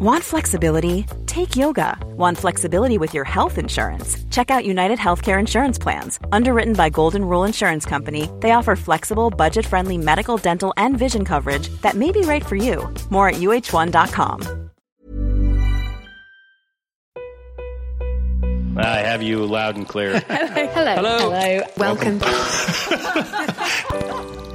Want flexibility? Take yoga. Want flexibility with your health insurance? Check out United Healthcare Insurance Plans. Underwritten by Golden Rule Insurance Company, they offer flexible, budget friendly medical, dental, and vision coverage that may be right for you. More at uh1.com. I have you loud and clear. Hello. Hello. Hello. Welcome.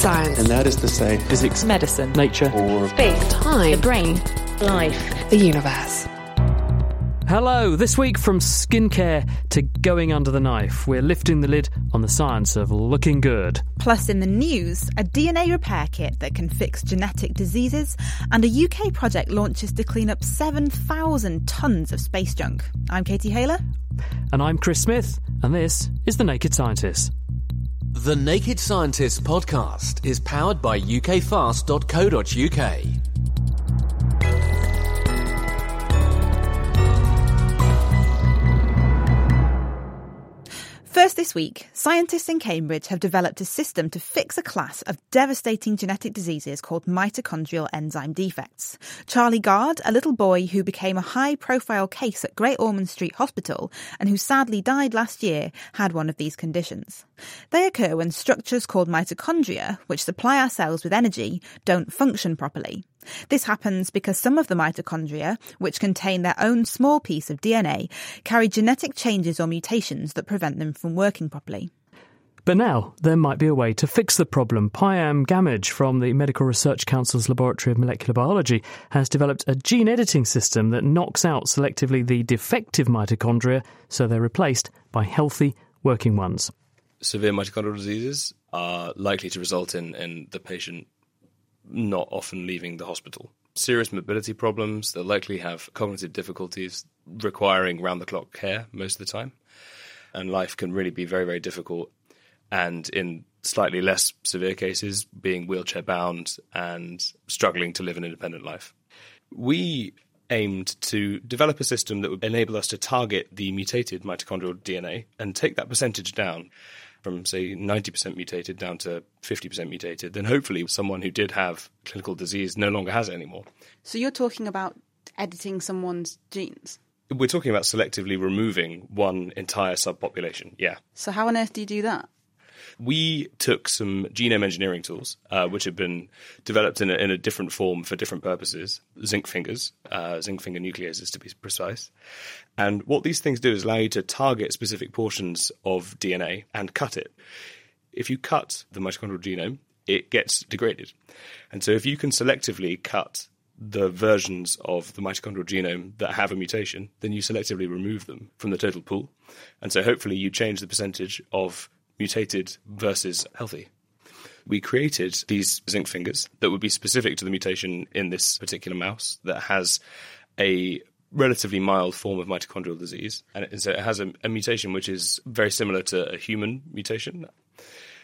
Science. And that is to say, physics, Medicine. Nature. or Space. Time. The brain. Life. The universe. Hello. This week from skincare to going under the knife, we're lifting the lid on the science of looking good. Plus, in the news, a DNA repair kit that can fix genetic diseases, and a UK project launches to clean up 7,000 tonnes of space junk. I'm Katie Haylor. And I'm Chris Smith, and this is The Naked Scientist. The Naked Scientist podcast is powered by ukfast.co.uk. First this week, scientists in Cambridge have developed a system to fix a class of devastating genetic diseases called mitochondrial enzyme defects. Charlie Gard, a little boy who became a high profile case at Great Ormond Street Hospital and who sadly died last year, had one of these conditions. They occur when structures called mitochondria, which supply our cells with energy, don't function properly. This happens because some of the mitochondria, which contain their own small piece of DNA, carry genetic changes or mutations that prevent them from working properly. But now, there might be a way to fix the problem. Payam Gammage from the Medical Research Council's Laboratory of Molecular Biology has developed a gene editing system that knocks out selectively the defective mitochondria so they're replaced by healthy, working ones. severe mitochondrial diseases are likely to result in, in the patient not often leaving the hospital. Serious mobility problems, they'll likely have cognitive difficulties requiring round the clock care most of the time. And life can really be very, very difficult. And in slightly less severe cases, being wheelchair bound and struggling to live an independent life. We aimed to develop a system that would enable us to target the mutated mitochondrial DNA and take that percentage down from, say, 90% mutated down to 50% mutated. Then hopefully, someone who did have clinical disease no longer has it anymore. So you're talking about editing someone's genes. We're talking about selectively removing one entire subpopulation. Yeah. So how on earth do you do that? We took some genome engineering tools, uh, which had been developed in a, in a different form for different purposes, zinc fingers, uh, zinc finger nucleases to be precise. And what these things do is allow you to target specific portions of DNA and cut it. If you cut the mitochondrial genome, it gets degraded. And so if you can selectively cut the versions of the mitochondrial genome that have a mutation, then you selectively remove them from the total pool. And so hopefully you change the percentage of mutated versus healthy. We created these zinc fingers that would be specific to the mutation in this particular mouse that has a relatively mild form of mitochondrial disease. And so it has a, a mutation which is very similar to a human mutation.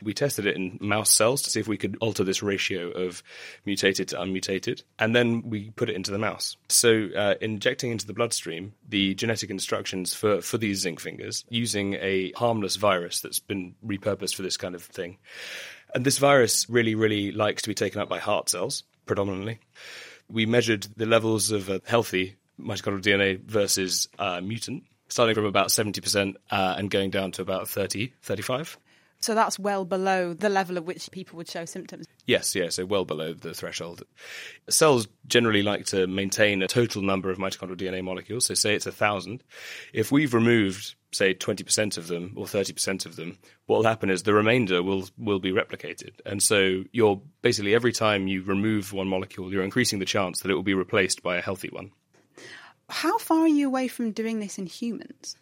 We tested it in mouse cells to see if we could alter this ratio of mutated to unmutated, and then we put it into the mouse. So, uh, injecting into the bloodstream the genetic instructions for, for these zinc fingers using a harmless virus that's been repurposed for this kind of thing. And this virus really, really likes to be taken up by heart cells, predominantly. We measured the levels of healthy mitochondrial DNA versus uh, mutant, starting from about 70% uh, and going down to about 30, 35. So that's well below the level at which people would show symptoms. Yes, yeah, so well below the threshold. Cells generally like to maintain a total number of mitochondrial DNA molecules, so say it's a thousand. If we've removed, say, 20% of them or 30% of them, what will happen is the remainder will, will be replicated. And so you're basically every time you remove one molecule, you're increasing the chance that it will be replaced by a healthy one. How far are you away from doing this in humans?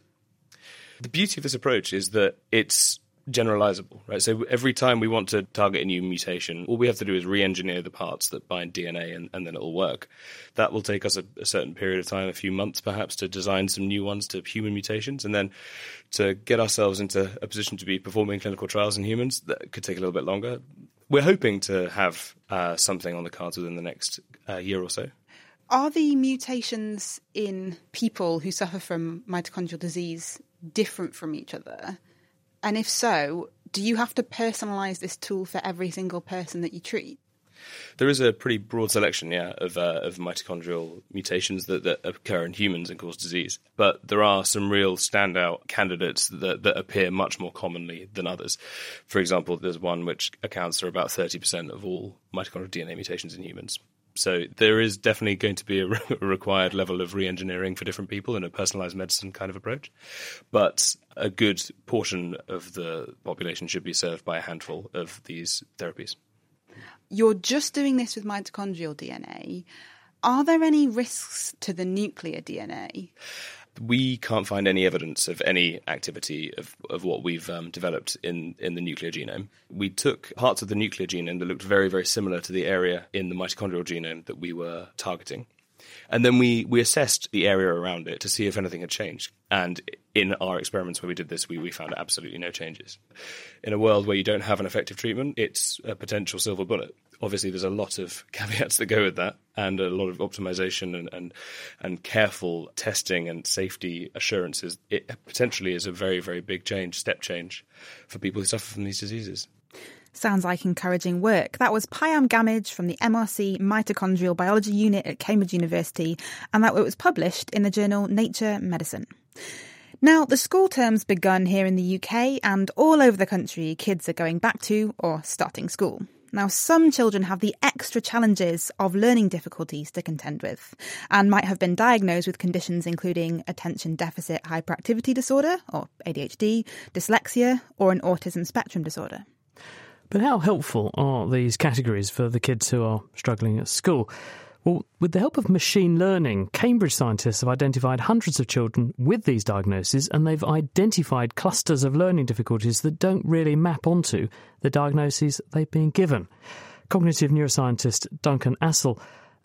The beauty of this approach is that it's generalizable, right? So every time we want to target a new mutation, all we have to do is re-engineer the parts that bind DNA, and, and then it'll work. That will take us a, a, certain period of time, a few months perhaps, to design some new ones to human mutations, and then to get ourselves into a position to be performing clinical trials in humans. That could take a little bit longer. We're hoping to have uh, something on the cards within the next uh, year or so. Are the mutations in people who suffer from mitochondrial disease different from each other? And if so, do you have to personalize this tool for every single person that you treat? There is a pretty broad selection, yeah, of, uh, of mitochondrial mutations that, that occur in humans and cause disease. But there are some real standout candidates that, that appear much more commonly than others. For example, there's one which accounts for about 30% of all mitochondrial DNA mutations in humans. So there is definitely going to be a, required level of re-engineering for different people in a personalized medicine kind of approach. But a good portion of the population should be served by a handful of these therapies you're just doing this with mitochondrial DNA. Are there any risks to the nuclear DNA? We can't find any evidence of any activity of, of what we've um, developed in, in the nuclear genome. We took parts of the nuclear genome that looked very, very similar to the area in the mitochondrial genome that we were targeting. And then we, we assessed the area around it to see if anything had changed. And in our experiments where we did this, we, we found absolutely no changes. In a world where you don't have an effective treatment, it's a potential silver bullet. Obviously, there's a lot of caveats that go with that, and a lot of optimization and, and, and careful testing and safety assurances. It potentially is a very, very big change, step change for people who suffer from these diseases. Sounds like encouraging work. That was Payam Gammage from the MRC Mitochondrial Biology Unit at Cambridge University, and that it was published in the journal Nature Medicine. Now, the school term's begun here in the UK, and all over the country, kids are going back to or starting school. Now, some children have the extra challenges of learning difficulties to contend with and might have been diagnosed with conditions including attention deficit hyperactivity disorder, or ADHD, dyslexia, or an autism spectrum disorder. But how helpful are these categories for the kids who are struggling at school? Well, with the help of machine learning, Cambridge scientists have identified hundreds of children with these diagnoses and they've identified clusters of learning difficulties that don't really map onto the diagnoses they've been given. Cognitive neuroscientist Duncan Astle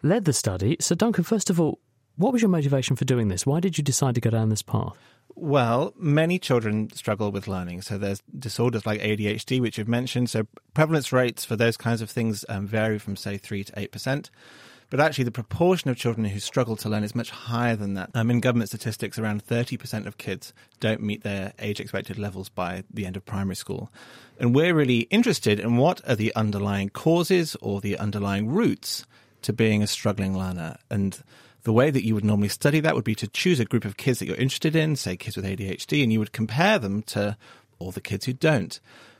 led the study. So, Duncan, first of all, what was your motivation for doing this? Why did you decide to go down this path? Well, many children struggle with learning. So there's disorders like ADHD, which you've mentioned. So prevalence rates for those kinds of things um, vary from, say, 3 to 8%. But actually, the proportion of children who struggle to learn is much higher than that. Um, in government statistics, around 30% of kids don't meet their age expected levels by the end of primary school. And we're really interested in what are the underlying causes or the underlying roots to being a struggling learner. And the way that you would normally study that would be to choose a group of kids that you're interested in, say kids with ADHD, and you would compare them to all the kids who don't.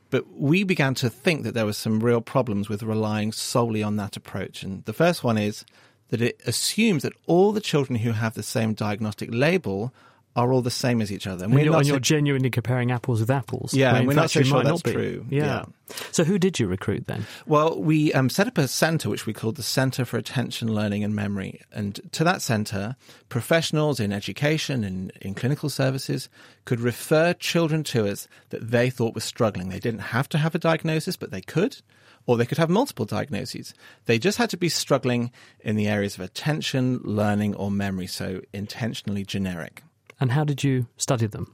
But we began to think that there were some real problems with relying solely on that approach. And the first one is that it assumes that all the children who have the same diagnostic label are all the same as each other. And, and, you're, and you're, genuinely comparing apples with apples. Yeah, and we're not so sure that's true. Yeah. yeah. So who did you recruit then? Well, we um, set up a centre which we called the Centre for Attention, Learning and Memory. And to that centre, professionals in education and in clinical services could refer children to us that they thought were struggling. They didn't have to have a diagnosis, but they could or they could have multiple diagnoses. They just had to be struggling in the areas of attention, learning, or memory, so intentionally generic. And how did you study them?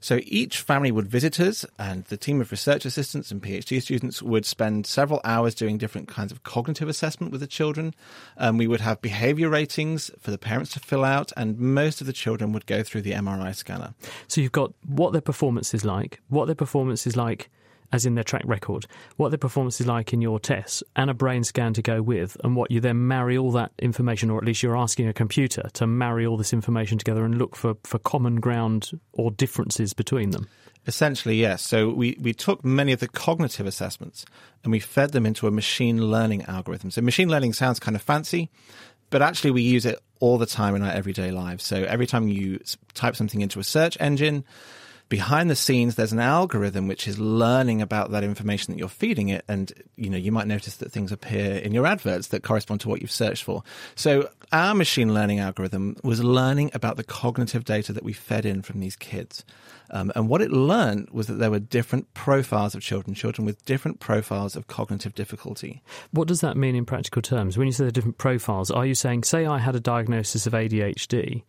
So each family would visit us, and the team of research assistants and PhD students would spend several hours doing different kinds of cognitive assessment with the children. Um, we would have behavior ratings for the parents to fill out, and most of the children would go through the MRI scanner. So you've got what their performance is like, what their performance is like as in their track record, what their performance is like in your tests, and a brain scan to go with, and what you then marry all that information, or at least you're asking a computer to marry all this information together and look for, for common ground or differences between them. Essentially, yes. So we, we took many of the cognitive assessments and we fed them into a machine learning algorithm. So machine learning sounds kind of fancy, but actually we use it all the time in our everyday lives. So every time you type something into a search engine, behind the scenes, there's an algorithm which is learning about that information that you're feeding it. And, you know, you might notice that things appear in your adverts that correspond to what you've searched for. So our machine learning algorithm was learning about the cognitive data that we fed in from these kids. Um, and what it learned was that there were different profiles of children, children with different profiles of cognitive difficulty. What does that mean in practical terms? When you say the different profiles, are you saying, say, I had a diagnosis of ADHD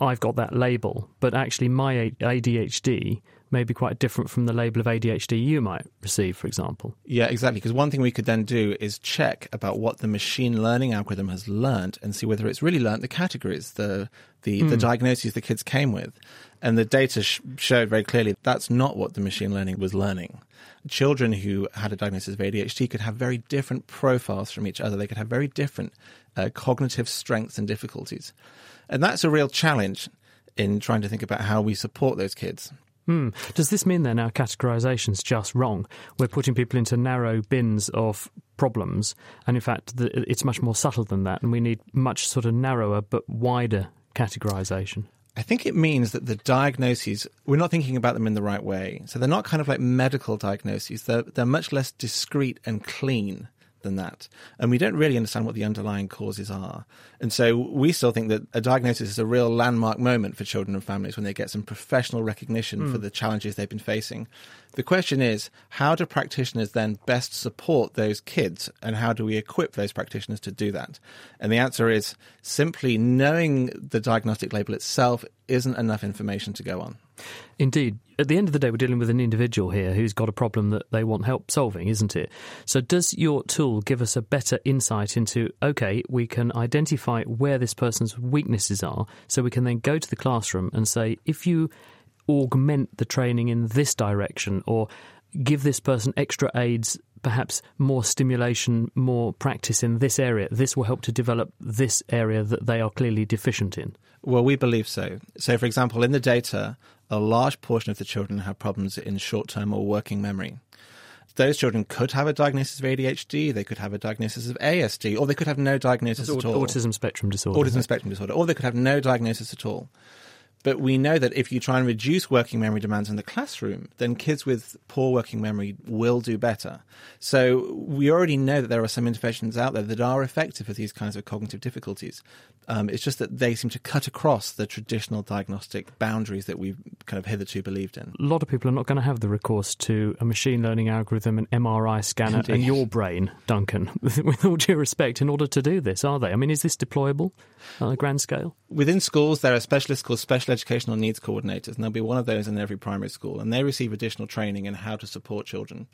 I've got that label, but actually my ADHD may be quite different from the label of ADHD you might receive, for example. Yeah, exactly. Because one thing we could then do is check about what the machine learning algorithm has learned and see whether it's really learned the categories, the the, mm. the diagnoses the kids came with. And the data sh- showed very clearly that's not what the machine learning was learning. Children who had a diagnosis of ADHD could have very different profiles from each other. They could have very different uh, cognitive strengths and difficulties. And that's a real challenge in trying to think about how we support those kids. Hmm. Does this mean then our categorisation's just wrong? We're putting people into narrow bins of problems, and in fact, the, it's much more subtle than that, and we need much sort of narrower but wider categorisation. I think it means that the diagnoses, we're not thinking about them in the right way. So they're not kind of like medical diagnoses. They're, they're much less discreet and clean than that. And we don't really understand what the underlying causes are. And so we still think that a diagnosis is a real landmark moment for children and families when they get some professional recognition mm. for the challenges they've been facing. The question is, how do practitioners then best support those kids and how do we equip those practitioners to do that? And the answer is simply knowing the diagnostic label itself isn't enough information to go on. Indeed. At the end of the day, we're dealing with an individual here who's got a problem that they want help solving, isn't it? So, does your tool give us a better insight into, okay, we can identify where this person's weaknesses are, so we can then go to the classroom and say, if you augment the training in this direction or give this person extra aids perhaps more stimulation, more practice in this area, this will help to develop this area that they are clearly deficient in? Well, we believe so. So, for example, in the data, a large portion of the children have problems in short term or working memory. Those children could have a diagnosis of ADHD, they could have a diagnosis of ASD, or they could have no diagnosis at all. Autism spectrum disorder. Autism spectrum disorder, or they could have no diagnosis at all. But we know that if you try and reduce working memory demands in the classroom, then kids with poor working memory will do better. So we already know that there are some interventions out there that are effective for these kinds of cognitive difficulties. Um, it's just that they seem to cut across the traditional diagnostic boundaries that we've kind of hitherto believed in. A lot of people are not going to have the recourse to a machine learning algorithm, an MRI scanner, Indeed. and your brain, Duncan, with all due respect, in order to do this, are they? I mean, is this deployable on a grand scale? Within schools, there are specialists called special educational needs coordinators, and there'll be one of those in every primary school, and they receive additional training in how to support children.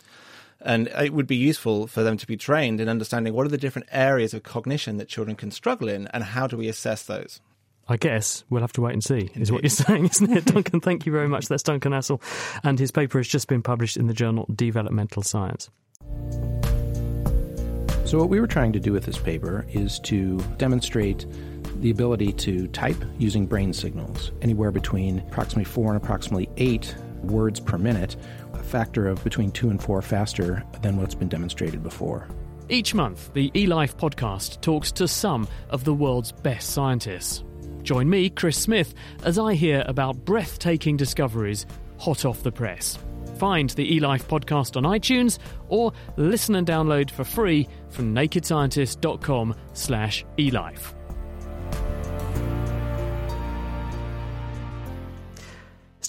And it would be useful for them to be trained in understanding what are the different areas of cognition that children can struggle in, and how do we assess those. I guess we'll have to wait and see, is what you're saying, isn't it? Duncan, thank you very much. That's Duncan Astle, and his paper has just been published in the journal Developmental Science. So, what we were trying to do with this paper is to demonstrate the ability to type using brain signals, anywhere between approximately four and approximately eight words per minute, a factor of between two and four faster than what's been demonstrated before. Each month, the eLife podcast talks to some of the world's best scientists. Join me, Chris Smith, as I hear about breathtaking discoveries hot off the press. Find the eLife podcast on iTunes or listen and download for free from nakedscientist.com slash elife.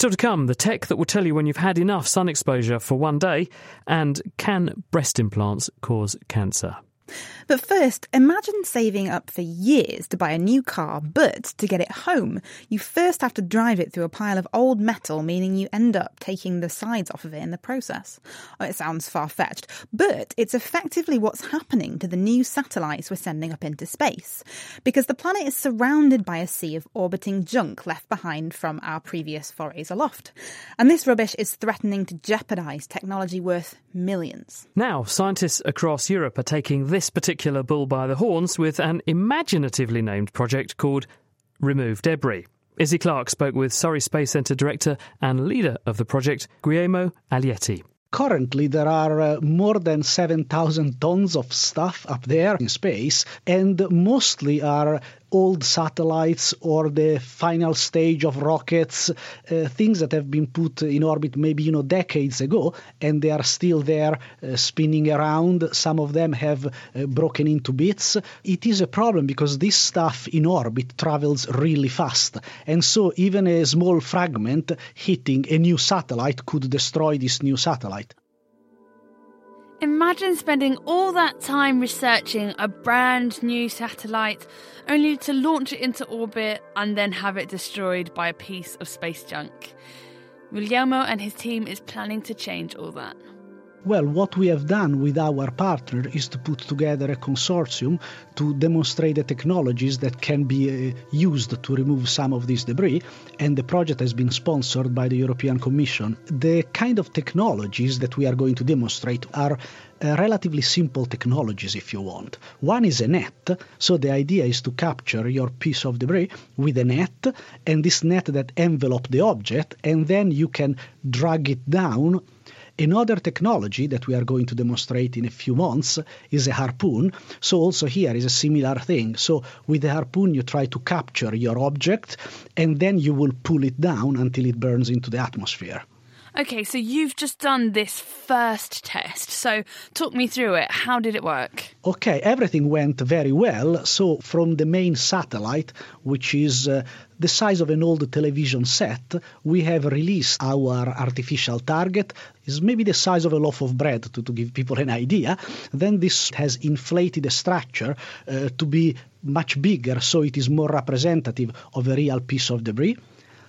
Still to come, the tech that will tell you when you've had enough sun exposure for one day, and can breast implants cause cancer? But first, imagine saving up for years to buy a new car, but to get it home, you first have to drive it through a pile of old metal, meaning you end up taking the sides off of it in the process. Oh, it sounds far fetched, but it's effectively what's happening to the new satellites we're sending up into space. Because the planet is surrounded by a sea of orbiting junk left behind from our previous forays aloft. And this rubbish is threatening to jeopardize technology worth millions. Now, scientists across Europe are taking this particular bull by the horns with an imaginatively named project called Remove Debris. Izzy Clark spoke with Surrey Space Centre director and leader of the project, Guglielmo Aglietti. Currently, there are uh, more than 7,000 tons of stuff up there in space, and mostly are old satellites or the final stage of rockets, uh, things that have been put in orbit maybe you know decades ago, and they are still there uh, spinning around. Some of them have uh, broken into bits. It is a problem because this stuff in orbit travels really fast, and so even a small fragment hitting a new satellite could destroy this new satellite. Imagine spending all that time researching a brand new satellite only to launch it into orbit and then have it destroyed by a piece of space junk. Guglielmo and his team is planning to change all that. Well, what we have done with our partner is to put together a consortium to demonstrate the technologies that can be uh, used to remove some of this debris, and the project has been sponsored by the European Commission. The kind of technologies that we are going to demonstrate are uh, relatively simple technologies, if you want. One is a net, so the idea is to capture your piece of debris with a net, and this net that envelops the object, and then you can drag it down Another technology that we are going to demonstrate in a few months is a harpoon. So also here is a similar thing. So with the harpoon you try to capture your object and then you will pull it down until it burns into the atmosphere. Okay, so you've just done this first test. So talk me through it. How did it work? Okay, everything went very well. So from the main satellite, which is uh, the size of an old television set, we have released our artificial target. is maybe the size of a loaf of bread to, to give people an idea. Then this has inflated the structure uh, to be much bigger, so it is more representative of a real piece of debris.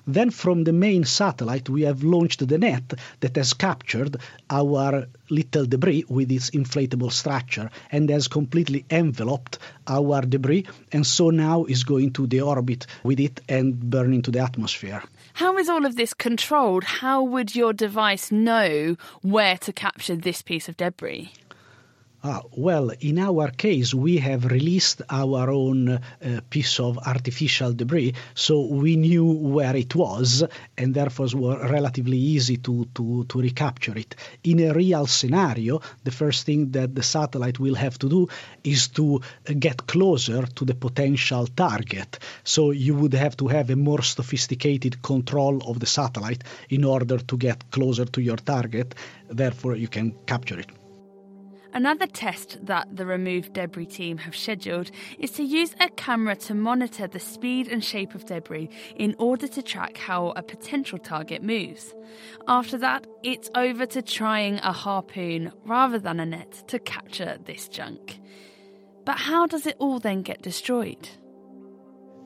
Then from the main satellite, we have launched the net that has captured our little debris with its inflatable structure and has completely enveloped our debris and so now is going to the orbit with it and burn into the atmosphere. How is all of this controlled? How would your device know where to capture this piece of debris? Ah, well, in our case, we have released our own uh, piece of artificial debris, so we knew where it was, and therefore was relatively easy to, to, to recapture it. In a real scenario, the first thing that the satellite will have to do is to get closer to the potential target. So you would have to have a more sophisticated control of the satellite in order to get closer to your target, therefore, you can capture it. Another test that the Remove Debris team have scheduled is to use a camera to monitor the speed and shape of debris in order to track how a potential target moves. After that, it's over to trying a harpoon rather than a net to capture this junk. But how does it all then get destroyed?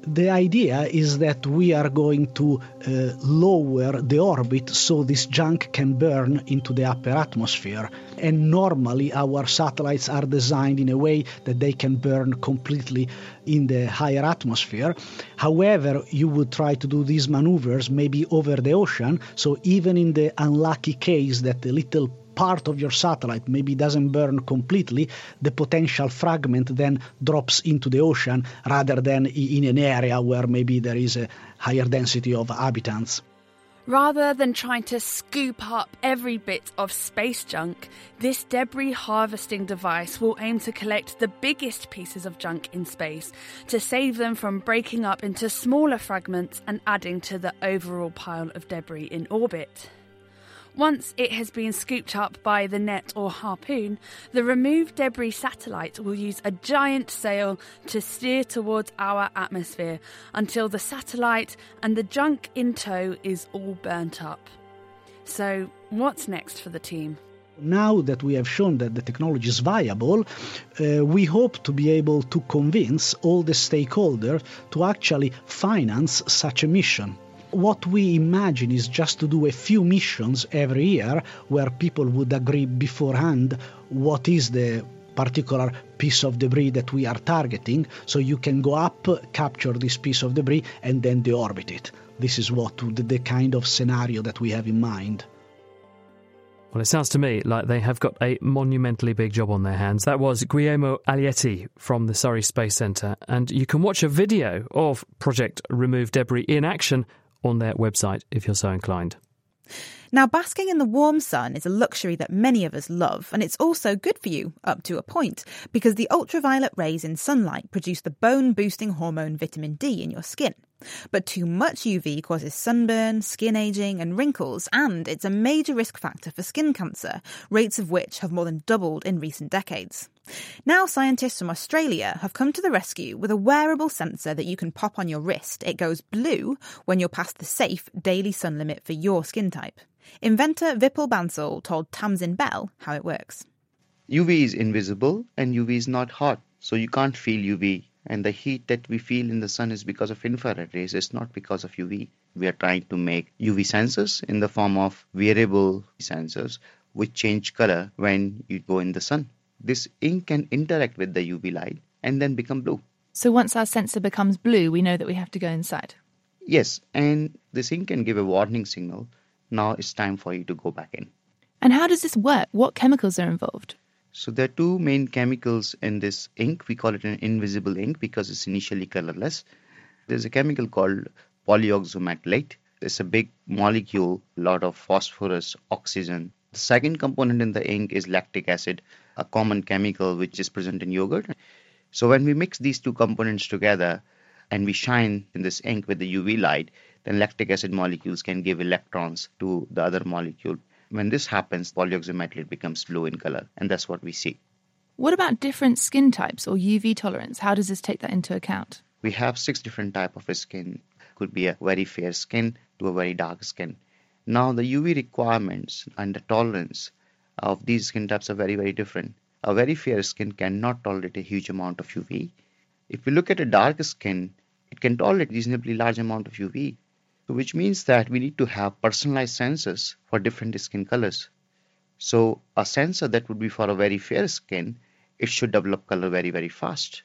The idea is that we are going to uh, lower the orbit so this junk can burn into the upper atmosphere. And normally, our satellites are designed in a way that they can burn completely in the higher atmosphere. However, you would try to do these maneuvers maybe over the ocean, so even in the unlucky case that the little part of your satellite maybe doesn't burn completely, the potential fragment then drops into the ocean rather than in an area where maybe there is a higher density of habitants. Rather than trying to scoop up every bit of space junk, this debris harvesting device will aim to collect the biggest pieces of junk in space to save them from breaking up into smaller fragments and adding to the overall pile of debris in orbit. Once it has been scooped up by the net or harpoon, the removed debris satellite will use a giant sail to steer towards our atmosphere until the satellite and the junk in tow is all burnt up. So, what's next for the team? Now that we have shown that the technology is viable, uh, we hope to be able to convince all the stakeholders to actually finance such a mission. What we imagine is just to do a few missions every year where people would agree beforehand what is the particular piece of debris that we are targeting. So you can go up, capture this piece of debris, and then deorbit it. This is what the, kind of scenario that we have in mind. Well, it sounds to me like they have got a monumentally big job on their hands. That was Guglielmo Aglietti from the Surrey Space Centre, and you can watch a video of Project Remove Debris in action on their website if you're so inclined. Now, basking in the warm sun is a luxury that many of us love, and it's also good for you up to a point because the ultraviolet rays in sunlight produce the bone boosting hormone vitamin D in your skin. But too much UV causes sunburn, skin aging, and wrinkles, and it's a major risk factor for skin cancer, rates of which have more than doubled in recent decades. Now, scientists from Australia have come to the rescue with a wearable sensor that you can pop on your wrist. It goes blue when you're past the safe daily sun limit for your skin type. Inventor Vipul Bansal told Tamsin Bell how it works. UV is invisible and UV is not hot, so you can't feel UV And the heat that we feel in the sun is because of infrared rays, it's not because of UV. We are trying to make UV sensors in the form of wearable sensors which change color when you go in the sun. This ink can interact with the UV light and then become blue. So once our sensor becomes blue, we know that we have to go inside. Yes, and this ink can give a warning signal. Now it's time for you to go back in. And how does this work? What chemicals are involved? So there are two main chemicals in this ink. We call it an invisible ink because it's initially colorless. There's a chemical called polyoxometalate. It's a big molecule, lot of phosphorus, oxygen. The second component in the ink is lactic acid, a common chemical which is present in yogurt. So when we mix these two components together and we shine in this ink with the UV light, then lactic acid molecules can give electrons to the other molecule. When this happens, polyoxometalate becomes blue in color, and that's what we see. What about different skin types or UV tolerance? How does this take that into account? We have six different type of skin. Could be a very fair skin to a very dark skin. Now the UV requirements and the tolerance of these skin types are very very different. A very fair skin cannot tolerate a huge amount of UV. If we look at a dark skin, it can tolerate reasonably large amount of UV, which means that we need to have personalized sensors for different skin colors. So a sensor that would be for a very fair skin, it should develop color very very fast.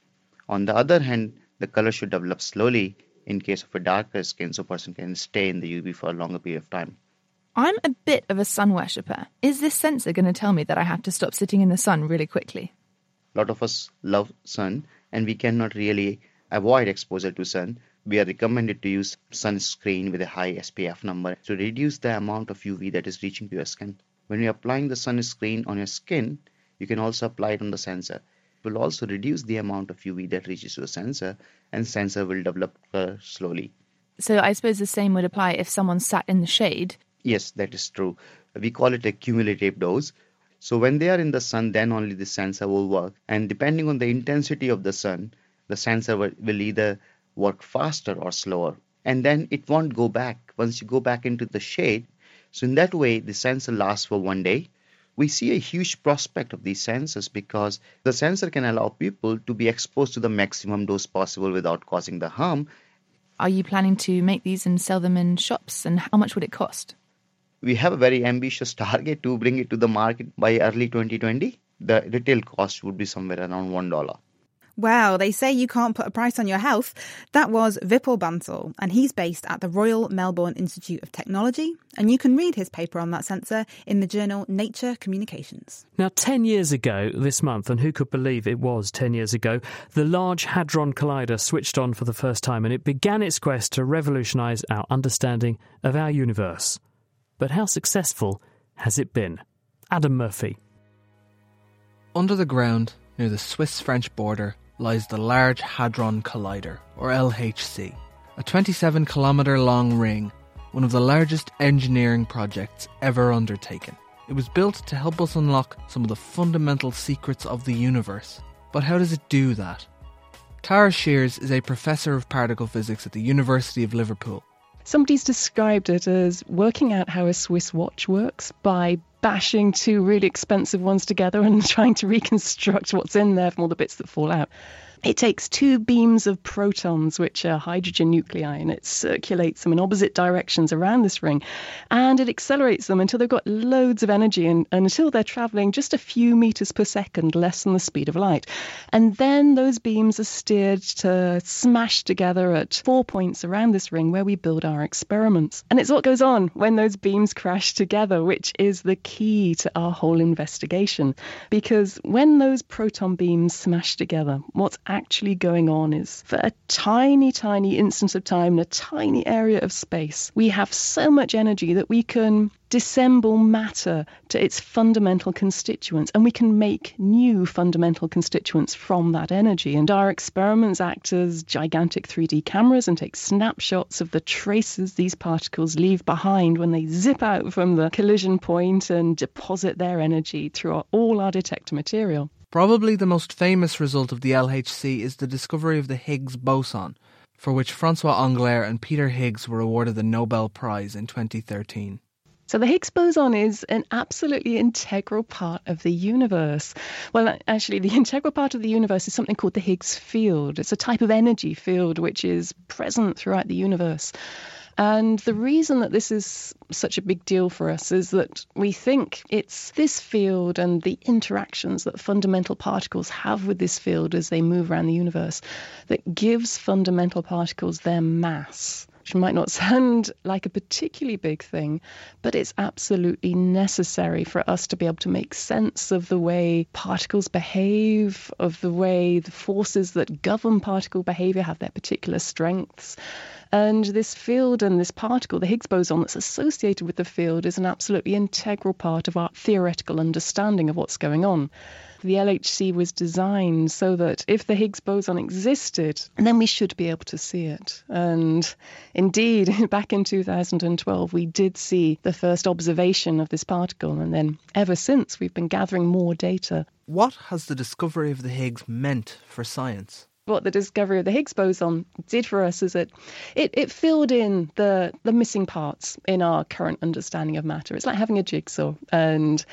On the other hand, the color should develop slowly in case of a darker skin so person can stay in the UV for a longer period of time. I'm a bit of a sun worshipper. Is this sensor going to tell me that I have to stop sitting in the sun really quickly? A lot of us love sun and we cannot really avoid exposure to sun. We are recommended to use sunscreen with a high SPF number to reduce the amount of UV that is reaching to your skin. When you're applying the sunscreen on your skin, you can also apply it on the sensor. It will also reduce the amount of UV that reaches to the sensor and sensor will develop color slowly. So I suppose the same would apply if someone sat in the shade Yes, that is true. We call it a cumulative dose. So when they are in the sun, then only the sensor will work. And depending on the intensity of the sun, the sensor will either work faster or slower. And then it won't go back once you go back into the shade. So in that way, the sensor lasts for one day. We see a huge prospect of these sensors because the sensor can allow people to be exposed to the maximum dose possible without causing the harm. Are you planning to make these and sell them in shops? And how much would it cost? we have a very ambitious target to bring it to the market by early 2020. The retail cost would be somewhere around $1. Well, they say you can't put a price on your health. That was Vipul Bansal, and he's based at the Royal Melbourne Institute of Technology. And you can read his paper on that sensor in the journal Nature Communications. Now, 10 years ago this month, and who could believe it was 10 years ago, the Large Hadron Collider switched on for the first time and it began its quest to revolutionise our understanding of our universe. But how successful has it been? Adam Murphy. Under the ground, near the Swiss French border, lies the Large Hadron Collider, or LHC, a 27 kilometre long ring, one of the largest engineering projects ever undertaken. It was built to help us unlock some of the fundamental secrets of the universe. But how does it do that? Tara Shears is a professor of particle physics at the University of Liverpool. Somebody's described it as working out how a Swiss watch works by bashing two really expensive ones together and trying to reconstruct what's in there from all the bits that fall out. It takes two beams of protons, which are hydrogen nuclei, and it circulates them in opposite directions around this ring. And it accelerates them until they've got loads of energy and, and until they're traveling just a few meters per second, less than the speed of light. And then those beams are steered to smash together at four points around this ring where we build our experiments. And it's what goes on when those beams crash together, which is the key to our whole investigation. Because when those proton beams smash together, what's actually going on is for a tiny, tiny instance of time in a tiny area of space, we have so much energy that we can dissemble matter to its fundamental constituents and we can make new fundamental constituents from that energy. And our experiments act as gigantic 3D cameras and take snapshots of the traces these particles leave behind when they zip out from the collision point and deposit their energy through our, all our detector material. Probably the most famous result of the LHC is the discovery of the Higgs boson, for which Francois Englert and Peter Higgs were awarded the Nobel Prize in 2013. So the Higgs boson is an absolutely integral part of the universe. Well, actually, the integral part of the universe is something called the Higgs field. It's a type of energy field which is present throughout the universe. And the reason that this is such a big deal for us is that we think it's this field and the interactions that fundamental particles have with this field as they move around the universe that gives fundamental particles their mass which might not sound like a particularly big thing, but it's absolutely necessary for us to be able to make sense of the way particles behave, of the way the forces that govern particle behavior have their particular strengths. And this field and this particle, the Higgs boson that's associated with the field, is an absolutely integral part of our theoretical understanding of what's going on the LHC was designed so that if the Higgs boson existed, then we should be able to see it. And indeed, back in 2012, we did see the first observation of this particle. And then ever since, we've been gathering more data. What has the discovery of the Higgs meant for science? What the discovery of the Higgs boson did for us is that it, it filled in the, the missing parts in our current understanding of matter. It's like having a jigsaw and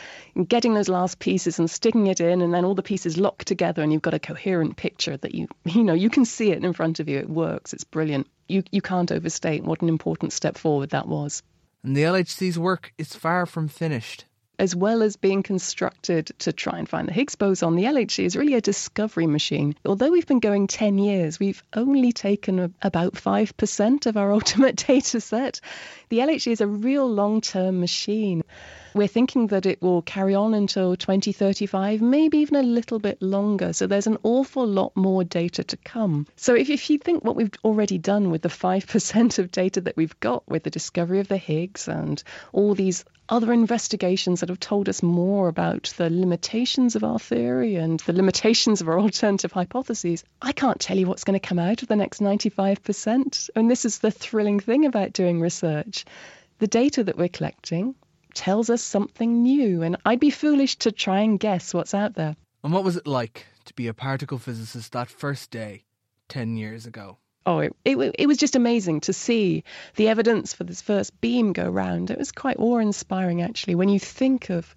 getting those last pieces and sticking it in, and then all the pieces lock together, and you've got a coherent picture that you you know you can see it in front of you. It works. It's brilliant. You you can't overstate what an important step forward that was. And the LHC's work is far from finished as well as being constructed to try and find the Higgs boson, the LHC is really a discovery machine. Although we've been going 10 years, we've only taken a, about 5% of our ultimate data set. The LHC is a real long term machine. We're thinking that it will carry on until 2035, maybe even a little bit longer. So there's an awful lot more data to come. So if, if you think what we've already done with the 5% of data that we've got with the discovery of the Higgs and all these other investigations that have told us more about the limitations of our theory and the limitations of our alternative hypotheses, I can't tell you what's going to come out of the next 95%. And this is the thrilling thing about doing research. The data that we're collecting, tells us something new, and I'd be foolish to try and guess what's out there. And what was it like to be a particle physicist that first day, 10 years ago? Oh, it, it, it was just amazing to see the evidence for this first beam go round. It was quite awe inspiring, actually, when you think of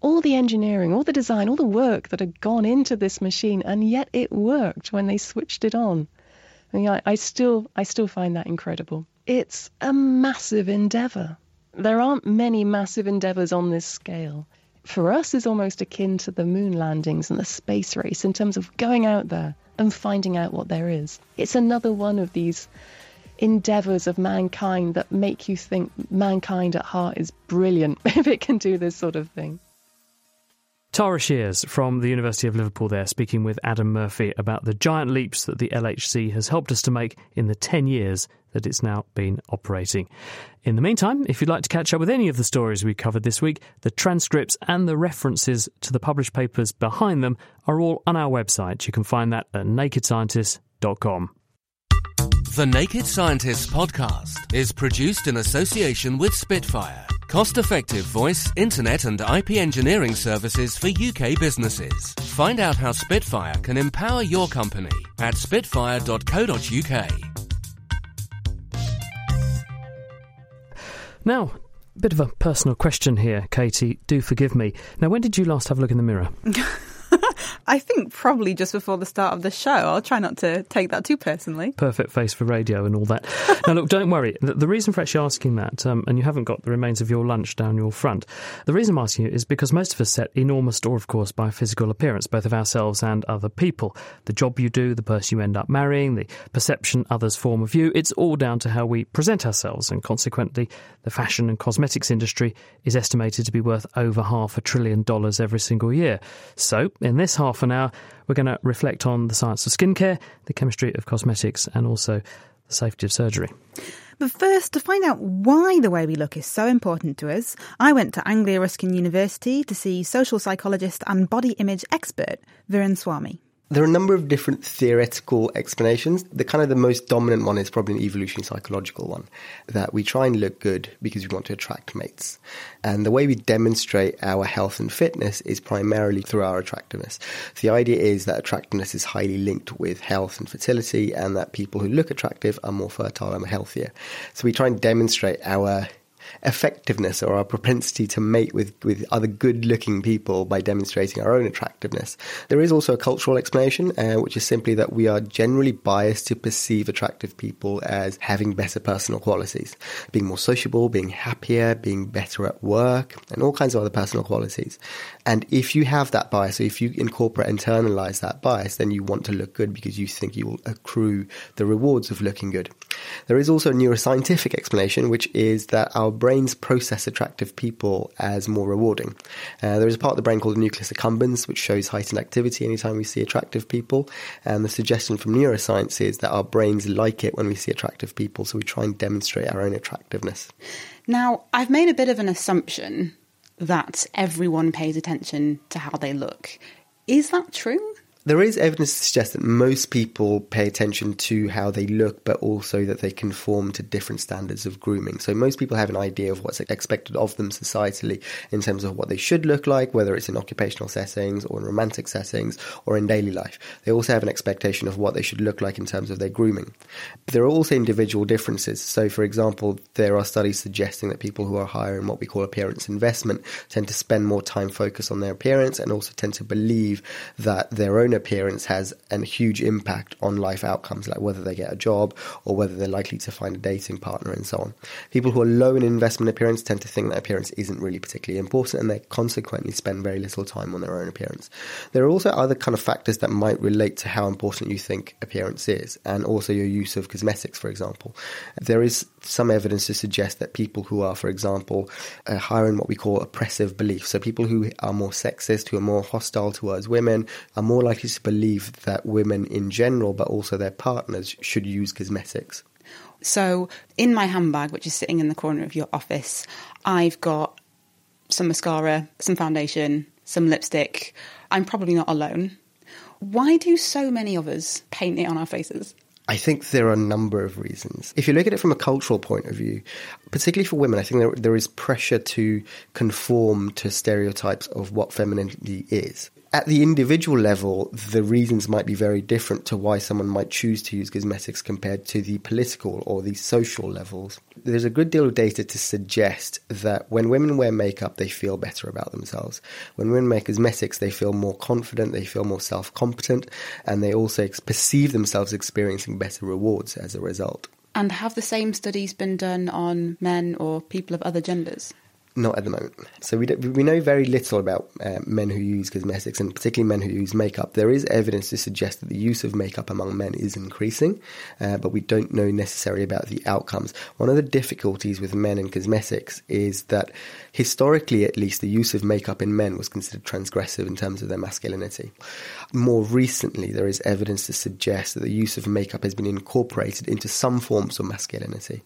all the engineering, all the design, all the work that had gone into this machine, and yet it worked when they switched it on. I, mean, I, I still, I still find that incredible. It's a massive endeavour. There aren't many massive endeavours on this scale. For us, is almost akin to the moon landings and the space race in terms of going out there and finding out what there is. It's another one of these endeavours of mankind that make you think mankind at heart is brilliant if it can do this sort of thing. Tara Shears from the University of Liverpool there speaking with Adam Murphy about the giant leaps that the LHC has helped us to make in the 10 years that it's now been operating. In the meantime, if you'd like to catch up with any of the stories we covered this week, the transcripts and the references to the published papers behind them are all on our website. You can find that at nakedscientist.com. The Naked Scientists podcast is produced in association with Spitfire Cost effective voice, internet, and IP engineering services for UK businesses. Find out how Spitfire can empower your company at spitfire.co.uk. Now, a bit of a personal question here, Katie. Do forgive me. Now, when did you last have a look in the mirror? I think probably just before the start of the show. I'll try not to take that too personally. Perfect face for radio and all that. now, look, don't worry. The, the, reason for actually asking that, um, and you haven't got the remains of your lunch down your front, the reason I'm asking you is because most of us set enormous store, of course, by physical appearance, both of ourselves and other people. The job you do, the person you end up marrying, the perception others form of you, it's all down to how we present ourselves, and consequently, the fashion and cosmetics industry is estimated to be worth over half a trillion dollars every single year. So, in this half an hour, we're going to reflect on the science of skincare, the chemistry of cosmetics, and also the safety of surgery. But first, to find out why the way we look is so important to us, I went to Anglia Ruskin University to see social psychologist and body image expert Viren Swami. There are a number of different theoretical explanations. The kind of the most dominant one is probably an evolutionary psychological one that we try and look good because we want to attract mates. And the way we demonstrate our health and fitness is primarily through our attractiveness. So the idea is that attractiveness is highly linked with health and fertility and that people who look attractive are more fertile and healthier. So we try and demonstrate our effectiveness or our propensity to mate with, with other good looking people by demonstrating our own attractiveness. There is also a cultural explanation, uh, which is simply that we are generally biased to perceive attractive people as having better personal qualities, being more sociable, being happier, being better at work, and all kinds of other personal qualities. And if you have that bias, or if you incorporate, internalize that bias, then you want to look good because you think you will accrue the rewards of looking good. There is also a neuroscientific explanation, which is that our brains process attractive people as more rewarding. Uh, there is a part of the brain called the nucleus accumbens, which shows heightened activity anytime we see attractive people. And the suggestion from neuroscience is that our brains like it when we see attractive people, so we try and demonstrate our own attractiveness. Now, I've made a bit of an assumption that everyone pays attention to how they look. Is that true? There is evidence to suggest that most people pay attention to how they look, but also that they conform to different standards of grooming. So most people have an idea of what's expected of them societally in terms of what they should look like, whether it's in occupational settings or in romantic settings or in daily life. They also have an expectation of what they should look like in terms of their grooming. But there are also individual differences. So, for example, there are studies suggesting that people who are higher in what we call appearance investment tend to spend more time focused on their appearance and also tend to believe that their own appearance has a huge impact on life outcomes, like whether they get a job or whether they're likely to find a dating partner and so on. People who are low in investment appearance tend to think that appearance isn't really particularly important and they consequently spend very little time on their own appearance. There are also other kind of factors that might relate to how important you think appearance is and also your use of cosmetics, for example. There is some evidence to suggest that people who are, for example, uh, higher in what we call oppressive beliefs, so people who are more sexist, who are more hostile towards women, are more likely believe that women in general, but also their partners, should use cosmetics. So, in my handbag, which is sitting in the corner of your office, I've got some mascara, some foundation, some lipstick. I'm probably not alone. Why do so many of us paint it on our faces? I think there are a number of reasons. If you look at it from a cultural point of view, particularly for women, I think there, there is pressure to conform to stereotypes of what femininity is at the individual level, the reasons might be very different to why someone might choose to use cosmetics compared to the political or the social levels. There's a good deal of data to suggest that when women wear makeup, they feel better about themselves. When women wear cosmetics, they feel more confident, they feel more self competent, and they also perceive themselves experiencing better rewards as a result. And have the same studies been done on men or people of other genders? Not at the moment. So we, we know very little about uh, men who use cosmetics and particularly men who use makeup. There is evidence to suggest that the use of makeup among men is increasing, uh, but we don't know necessarily about the outcomes. One of the difficulties with men and cosmetics is that historically, at least, the use of makeup in men was considered transgressive in terms of their masculinity. More recently, there is evidence to suggest that the use of makeup has been incorporated into some forms of masculinity.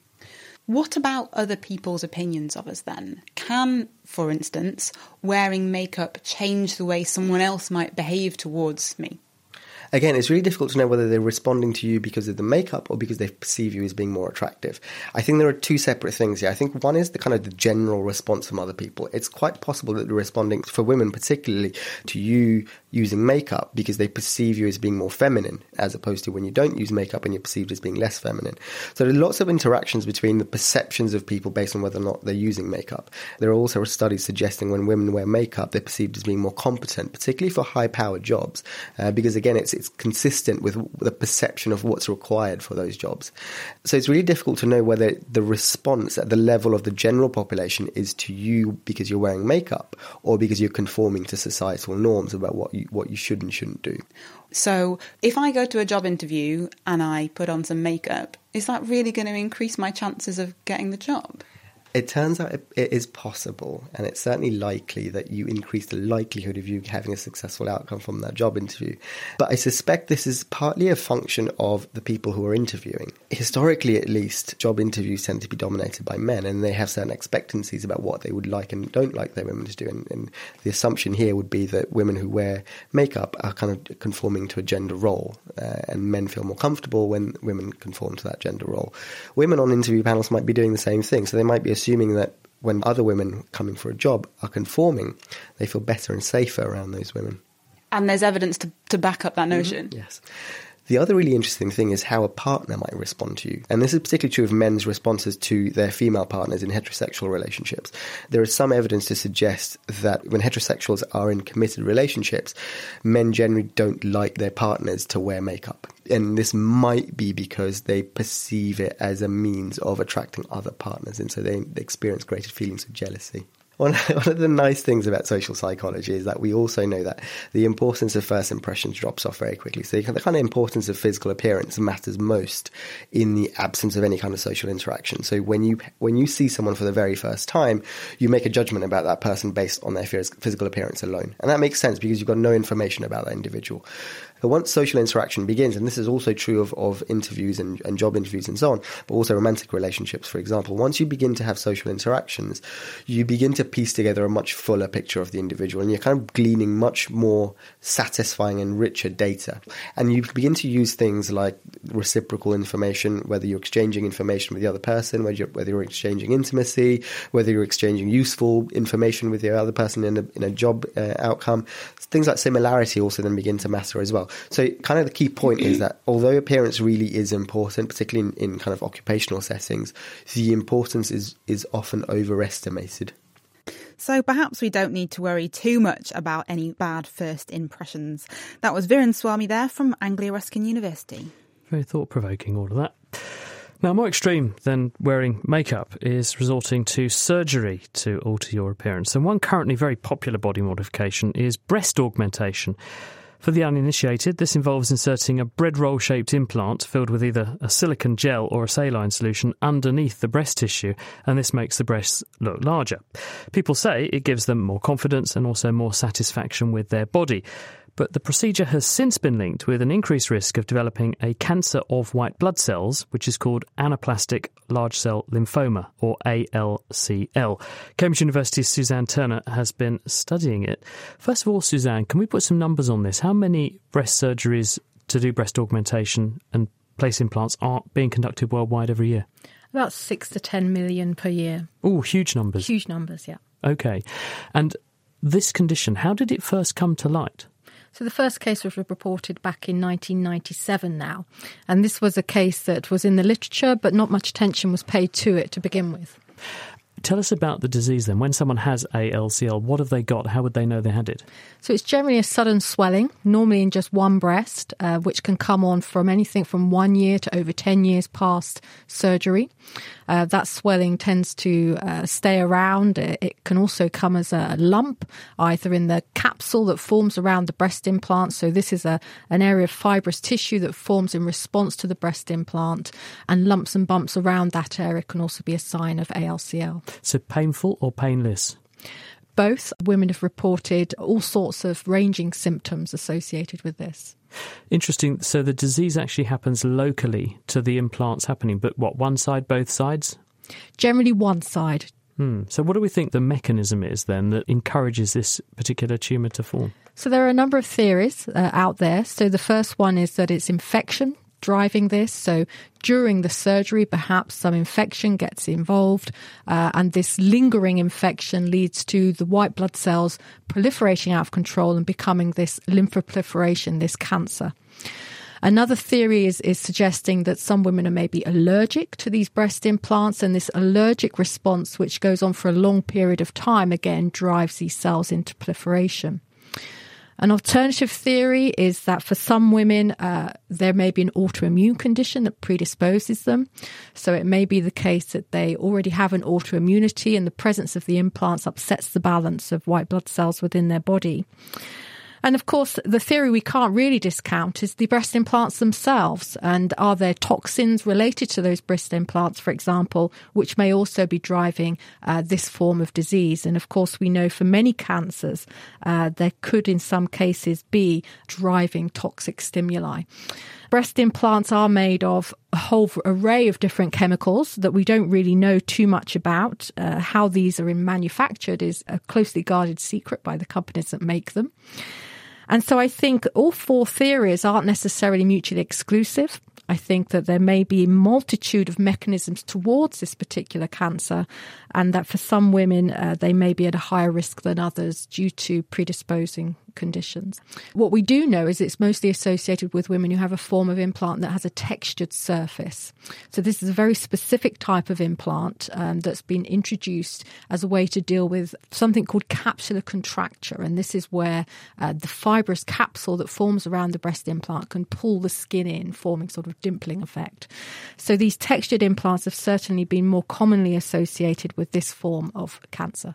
What about other people's opinions of us then? Can, for instance, wearing makeup change the way someone else might behave towards me? Again, it's really difficult to know whether they're responding to you because of the makeup or because they perceive you as being more attractive. I think there are two separate things here. I think one is the kind of the general response from other people. It's quite possible that they're responding, for women particularly, to you using makeup because they perceive you as being more feminine, as opposed to when you don't use makeup and you're perceived as being less feminine. So there are lots of interactions between the perceptions of people based on whether or not they're using makeup. There are also studies suggesting when women wear makeup, they're perceived as being more competent, particularly for high powered jobs, uh, because again, it's it's consistent with the perception of what's required for those jobs. So it's really difficult to know whether the response at the level of the general population is to you because you're wearing makeup or because you're conforming to societal norms about what you, what you should and shouldn't do. So, if I go to a job interview and I put on some makeup, is that really going to increase my chances of getting the job? It turns out it, it is possible, and it's certainly likely that you increase the likelihood of you having a successful outcome from that job interview. But I suspect this is partly a function of the people who are interviewing. Historically, at least, job interviews tend to be dominated by men, and they have certain expectancies about what they would like and don't like their women to do. And, and the assumption here would be that women who wear makeup are kind of conforming to a gender role, uh, and men feel more comfortable when women conform to that gender role. Women on interview panels might be doing the same thing, so they might be assuming that when other women coming for a job are conforming, they feel better and safer around those women. And there's evidence to, to back up that notion. Mm-hmm. Yes. The other really interesting thing is how a partner might respond to you. And this is particularly true of men's responses to their female partners in heterosexual relationships. There is some evidence to suggest that when heterosexuals are in committed relationships, men generally don't like their partners to wear makeup. And this might be because they perceive it as a means of attracting other partners, and so they experience greater feelings of jealousy. One, one of the nice things about social psychology is that we also know that the importance of first impressions drops off very quickly. So the kind of importance of physical appearance matters most in the absence of any kind of social interaction. So when you when you see someone for the very first time, you make a judgment about that person based on their physical appearance alone, and that makes sense because you've got no information about that individual. But once social interaction begins, and this is also true of, of interviews and, and job interviews and so on, but also romantic relationships, for example, once you begin to have social interactions, you begin to piece together a much fuller picture of the individual and you're kind of gleaning much more satisfying and richer data. And you begin to use things like reciprocal information, whether you're exchanging information with the other person, whether you're, whether you're exchanging intimacy, whether you're exchanging useful information with the other person in a, in a job uh, outcome. Things like similarity also then begin to matter as well. So, kind of the key point is that although appearance really is important, particularly in, in kind of occupational settings, the importance is is often overestimated. So perhaps we don't need to worry too much about any bad first impressions. That was Viren Swami there from Anglia Ruskin University. Very thought provoking, all of that. Now, more extreme than wearing makeup is resorting to surgery to alter your appearance. And one currently very popular body modification is breast augmentation. For the uninitiated, this involves inserting a bread roll shaped implant filled with either a silicone gel or a saline solution underneath the breast tissue, and this makes the breasts look larger. People say it gives them more confidence and also more satisfaction with their body but the procedure has since been linked with an increased risk of developing a cancer of white blood cells, which is called anaplastic large cell lymphoma, or ALCL. Cambridge University's Suzanne Turner has been studying it. First of all, Suzanne, can we put some numbers on this? How many breast surgeries to do breast augmentation and place implants are being conducted worldwide every year? About six to 10 million per year. Oh, huge numbers. Huge numbers, yeah. Okay. And this condition, how did it first come to light? So the first case was reported back in 1997 now. And this was a case that was in the literature, but not much attention was paid to it to begin with. Tell us about the disease then. When someone has ALCL, what have they got? How would they know they had it? So it's generally a sudden swelling, normally in just one breast, uh, which can come on from anything from one year to over 10 years past surgery. Uh, that swelling tends to uh, stay around. It, it, can also come as a lump, either in the capsule that forms around the breast implant. So this is a an area of fibrous tissue that forms in response to the breast implant, and lumps and bumps around that area can also be a sign of ALCL. So painful or painless? both. Women have reported all sorts of ranging symptoms associated with this. Interesting. So the disease actually happens locally to the implants happening, but what, one side, both sides? Generally, one side. Hmm. So, what do we think the mechanism is then that encourages this particular tumour to form? So, there are a number of theories uh, out there. So, the first one is that it's infection driving this. So during the surgery, perhaps some infection gets involved, uh, and this lingering infection leads to the white blood cells proliferating out of control and becoming this lymphoproliferation, this cancer. Another theory is, is suggesting that some women are maybe allergic to these breast implants, and this allergic response, which goes on for a long period of time, again drives these cells into proliferation. An alternative theory is that for some women, uh, there may be an autoimmune condition that predisposes them. So it may be the case that they already have an autoimmunity and the presence of the implants upsets the balance of white blood cells within their body. And of course, the theory we can't really discount is the breast implants themselves. And are there toxins related to those breast implants, for example, which may also be driving uh, this form of disease? And of course, we know for many cancers, uh, there could in some cases be driving toxic stimuli. Breast implants are made of a whole array of different chemicals that we don't really know too much about. Uh, how these are manufactured is a closely guarded secret by the companies that make them. And so I think all four theories aren't necessarily mutually exclusive. I think that there may be a multitude of mechanisms towards this particular cancer, and that for some women, uh, they may be at a higher risk than others due to predisposing conditions. What we do know is it's mostly associated with women who have a form of implant that has a textured surface. So this is a very specific type of implant um, that's been introduced as a way to deal with something called capsular contracture, and this is where uh, the fibrous capsule that forms around the breast implant can pull the skin in, forming sort of dimpling effect. So these textured implants have certainly been more commonly associated with this form of cancer.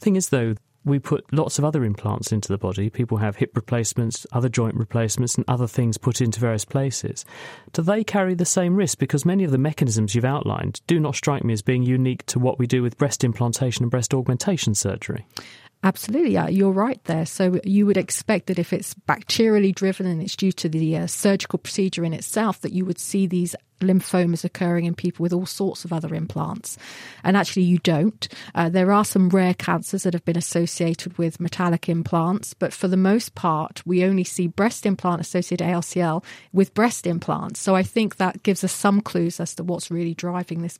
Thing is, though, we put lots of other implants into the body. People have hip replacements, other joint replacements, and other things put into various places. Do they carry the same risk? Because many of the mechanisms you've outlined do not strike me as being unique to what we do with breast implantation and breast augmentation surgery. Absolutely, yeah, you're right there. So you would expect that if it's bacterially driven and it's due to the uh, surgical procedure in itself, that you would see these lymphomas occurring in people with all sorts of other implants. And actually, you don't. Uh, there are some rare cancers that have been associated with metallic implants, but for the most part, we only see breast implant associated ALCL with breast implants. So I think that gives us some clues as to what's really driving this.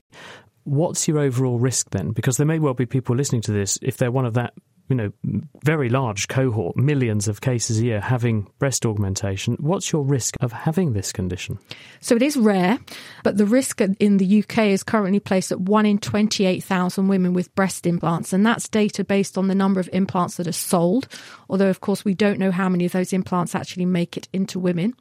What's your overall risk then? Because there may well be people listening to this, if they're one of that you know, very large cohort, millions of cases a year having breast augmentation. What's your risk of having this condition? So it is rare, but the risk in the UK is currently placed at 1 in 28,000 women with breast implants. And that's data based on the number of implants that are sold. Although, of course, we don't know how many of those implants actually make it into women.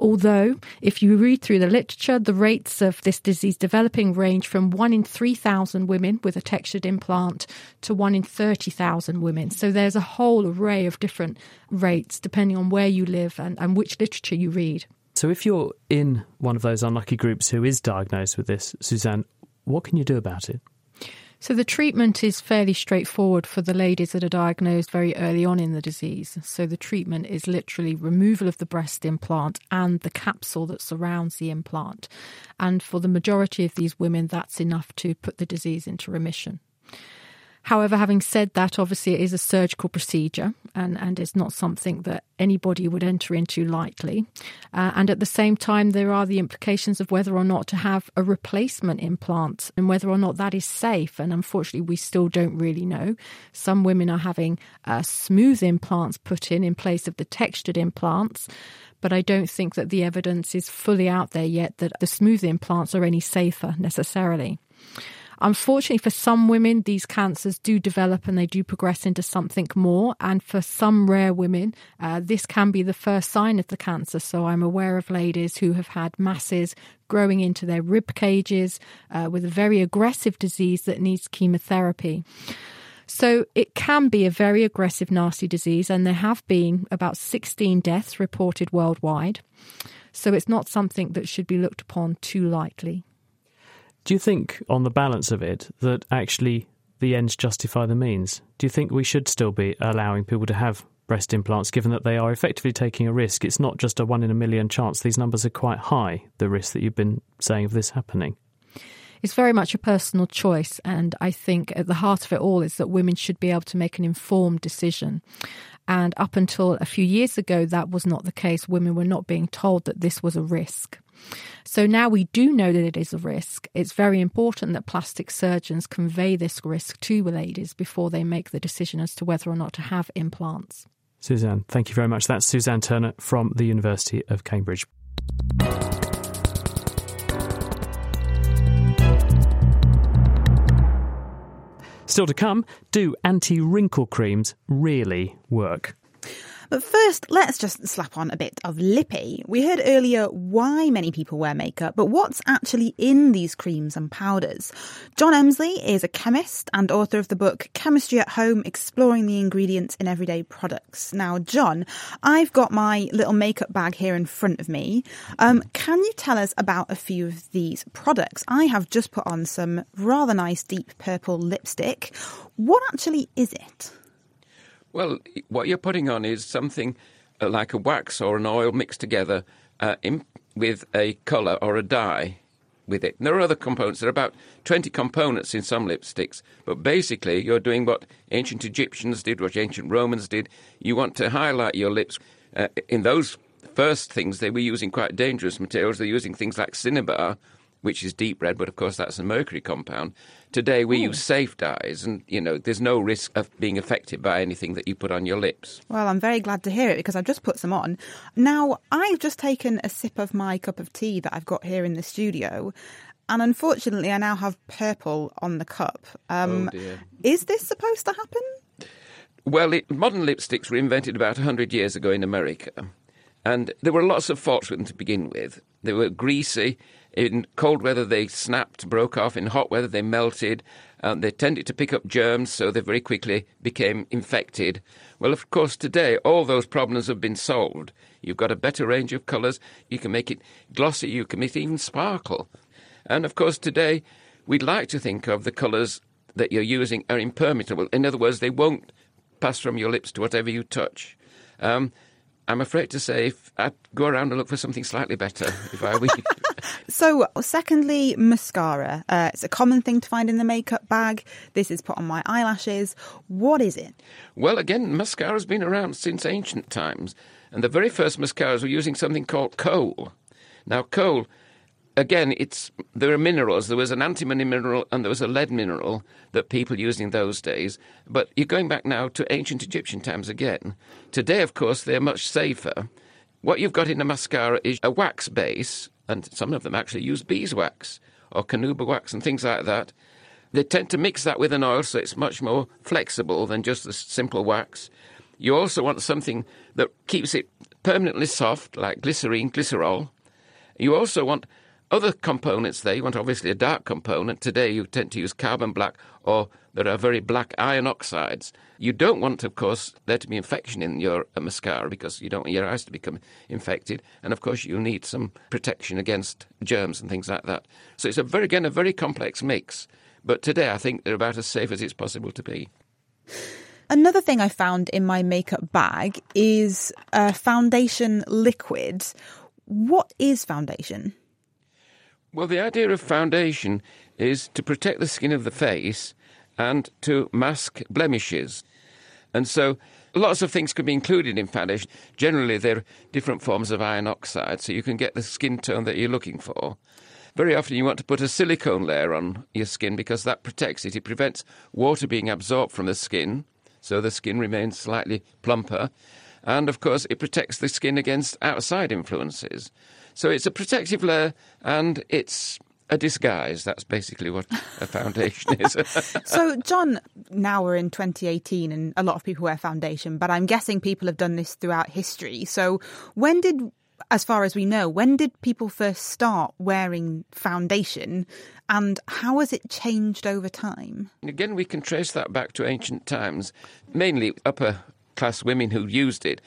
Although, if you read through the literature, the rates of this disease developing range from 1 in 3,000 women with a textured implant to 1 in 30,000 women. So there's a whole array of different rates depending on where you live and, and which literature you read. So if you're in one of those unlucky groups who is diagnosed with this, Suzanne, what can you do about it? So the treatment is fairly straightforward for the ladies that are diagnosed very early on in the disease. So the treatment is literally removal of the breast implant and the capsule that surrounds the implant. And for the majority of these women, that's enough to put the disease into remission. However, having said that, obviously it is a surgical procedure and, and it's not something that anybody would enter into lightly. Uh, and at the same time, there are the implications of whether or not to have a replacement implant and whether or not that is safe. And unfortunately, we still don't really know. Some women are having uh, smooth implants put in in place of the textured implants but I don't think that the evidence is fully out there yet that the smooth implants are any safer necessarily. Unfortunately, for some women, these cancers do develop and they do progress into something more. And for some rare women, uh, this can be the first sign of the cancer. So I'm aware of ladies who have had masses growing into their rib cages uh, with a very aggressive disease that needs chemotherapy. So it can be a very aggressive, nasty disease, and there have been about 16 deaths reported worldwide. So it's not something that should be looked upon too lightly. Do you think, on the balance of it, that actually the ends justify the means? Do you think we should still be allowing people to have breast implants, given that they are effectively taking a risk? It's not just a one in a million chance. These numbers are quite high, the risk that you've been saying of this happening. It's very much a personal choice, and I think at the heart of it all is that women should be able to make an informed decision. And up until a few years ago, that was not the case. Women were not being told that this was a risk. So now we do know that it is a risk. It's very important that plastic surgeons convey this risk to ladies before they make the decision as to whether or not to have implants. Suzanne, thank you very much. That's Suzanne Turner from the University of Cambridge. Still to come, do anti wrinkle creams really work? But first, let's just slap on a bit of lippy. We heard earlier why many people wear makeup, but what's actually in these creams and powders? John Emsley is a chemist and author of the book Chemistry at Home Exploring the Ingredients in Everyday Products. Now, John, I've got my little makeup bag here in front of me. Um, can you tell us about a few of these products? I have just put on some rather nice deep purple lipstick. What actually is it? Well, what you're putting on is something uh, like a wax or an oil mixed together uh, in, with a colour or a dye with it. There are other components. There are about 20 components in some lipsticks, but basically you're doing what ancient Egyptians did, what ancient Romans did. You want to highlight your lips. Uh, in those first things, they were using quite dangerous materials. They're using things like cinnabar, which is deep red, but of course that's a mercury compound. Today we use safe dyes, and you know there's no risk of being affected by anything that you put on your lips. Well, I'm very glad to hear it because I've just put some on. Now, I've just taken a sip of my cup of tea that I've got here in the studio, and unfortunately, I now have purple on the cup. Um, oh dear. Is this supposed to happen? Well, it, modern lipsticks were invented about 100 years ago in America, and there were lots of faults with them to begin with. They were greasy. In cold weather, they snapped, broke off. In hot weather, they melted. They tended to pick up germs, so they very quickly became infected. Well, of course, today all those problems have been solved. You've got a better range of colours. You can make it glossy. You can make it even sparkle. And of course, today we'd like to think of the colours that you're using are impermeable. In other words, they won't pass from your lips to whatever you touch. Um, I'm afraid to say, if I'd go around and look for something slightly better if I were you. So, secondly, mascara. Uh, it's a common thing to find in the makeup bag. This is put on my eyelashes. What is it? Well, again, mascara's been around since ancient times, and the very first mascaras were using something called kohl. Now, kohl, again, it's there are minerals. There was an antimony mineral and there was a lead mineral that people used in those days. But you're going back now to ancient Egyptian times again. Today, of course, they're much safer. What you've got in a mascara is a wax base, and some of them actually use beeswax or carnauba wax and things like that. They tend to mix that with an oil so it's much more flexible than just the simple wax. You also want something that keeps it permanently soft, like glycerine, glycerol. You also want other components there. You want obviously a dark component. Today you tend to use carbon black or there are very black iron oxides. You don't want, of course, there to be infection in your uh, mascara because you don't want your eyes to become infected. And of course, you need some protection against germs and things like that. So it's a very, again, a very complex mix. But today I think they're about as safe as it's possible to be. Another thing I found in my makeup bag is a foundation liquid. What is foundation? Well, the idea of foundation is to protect the skin of the face and to mask blemishes. And so lots of things can be included in foundation. Generally, there are different forms of iron oxide, so you can get the skin tone that you're looking for. Very often, you want to put a silicone layer on your skin because that protects it. It prevents water being absorbed from the skin, so the skin remains slightly plumper. And of course, it protects the skin against outside influences. So it's a protective layer and it's a disguise. That's basically what a foundation is. so, John, now we're in 2018 and a lot of people wear foundation, but I'm guessing people have done this throughout history. So, when did, as far as we know, when did people first start wearing foundation and how has it changed over time? Again, we can trace that back to ancient times, mainly upper class women who used it.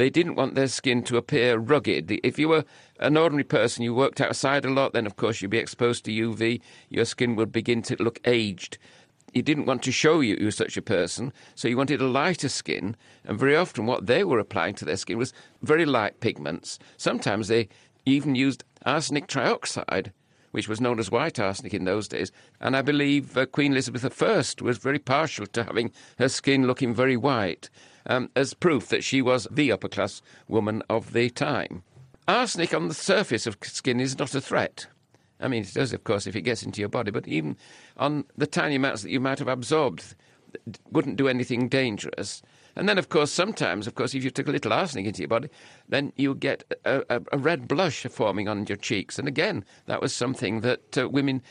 They didn't want their skin to appear rugged. If you were an ordinary person, you worked outside a lot, then of course you'd be exposed to UV, your skin would begin to look aged. You didn't want to show you you were such a person, so you wanted a lighter skin, and very often what they were applying to their skin was very light pigments. Sometimes they even used arsenic trioxide, which was known as white arsenic in those days. And I believe uh, Queen Elizabeth I was very partial to having her skin looking very white, um, as proof that she was the upper class woman of the time. Arsenic on the surface of skin is not a threat. I mean, it does, of course, if it gets into your body, but even on the tiny amounts that you might have absorbed, wouldn't do anything dangerous. And then, of course, sometimes, of course, if you took a little arsenic into your body, then you get a, a, a red blush forming on your cheeks. And again, that was something that uh, women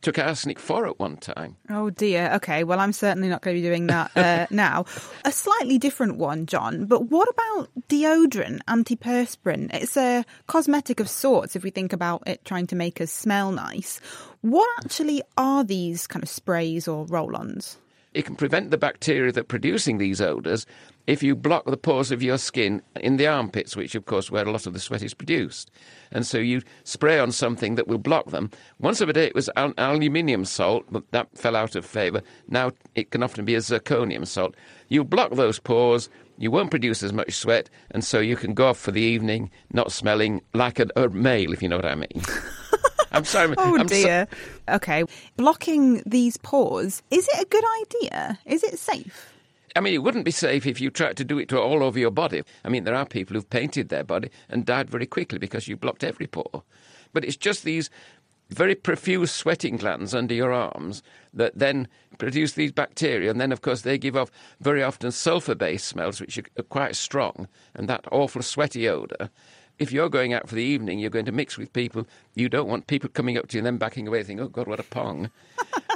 took arsenic for at one time. Oh dear. Okay. Well, I'm certainly not going to be doing that uh, now. A slightly different one, John. But what about deodorant, antiperspirant? It's a cosmetic of sorts if we think about it trying to make us smell nice. What actually are these kind of sprays or roll ons? It can prevent the bacteria that are producing these odours if you block the pores of your skin in the armpits, which, of course, where a lot of the sweat is produced. And so you spray on something that will block them. Once of a day it was al- aluminium salt, but that fell out of favour. Now it can often be a zirconium salt. You block those pores, you won't produce as much sweat, and so you can go off for the evening not smelling like a, a male, if you know what I mean. I'm sorry. Oh I'm dear. So- okay. Blocking these pores, is it a good idea? Is it safe? I mean, it wouldn't be safe if you tried to do it to all over your body. I mean, there are people who've painted their body and died very quickly because you blocked every pore. But it's just these very profuse sweating glands under your arms that then produce these bacteria. And then, of course, they give off very often sulfur based smells, which are quite strong, and that awful sweaty odour. If you're going out for the evening, you're going to mix with people. You don't want people coming up to you and then backing away, thinking, oh, God, what a pong.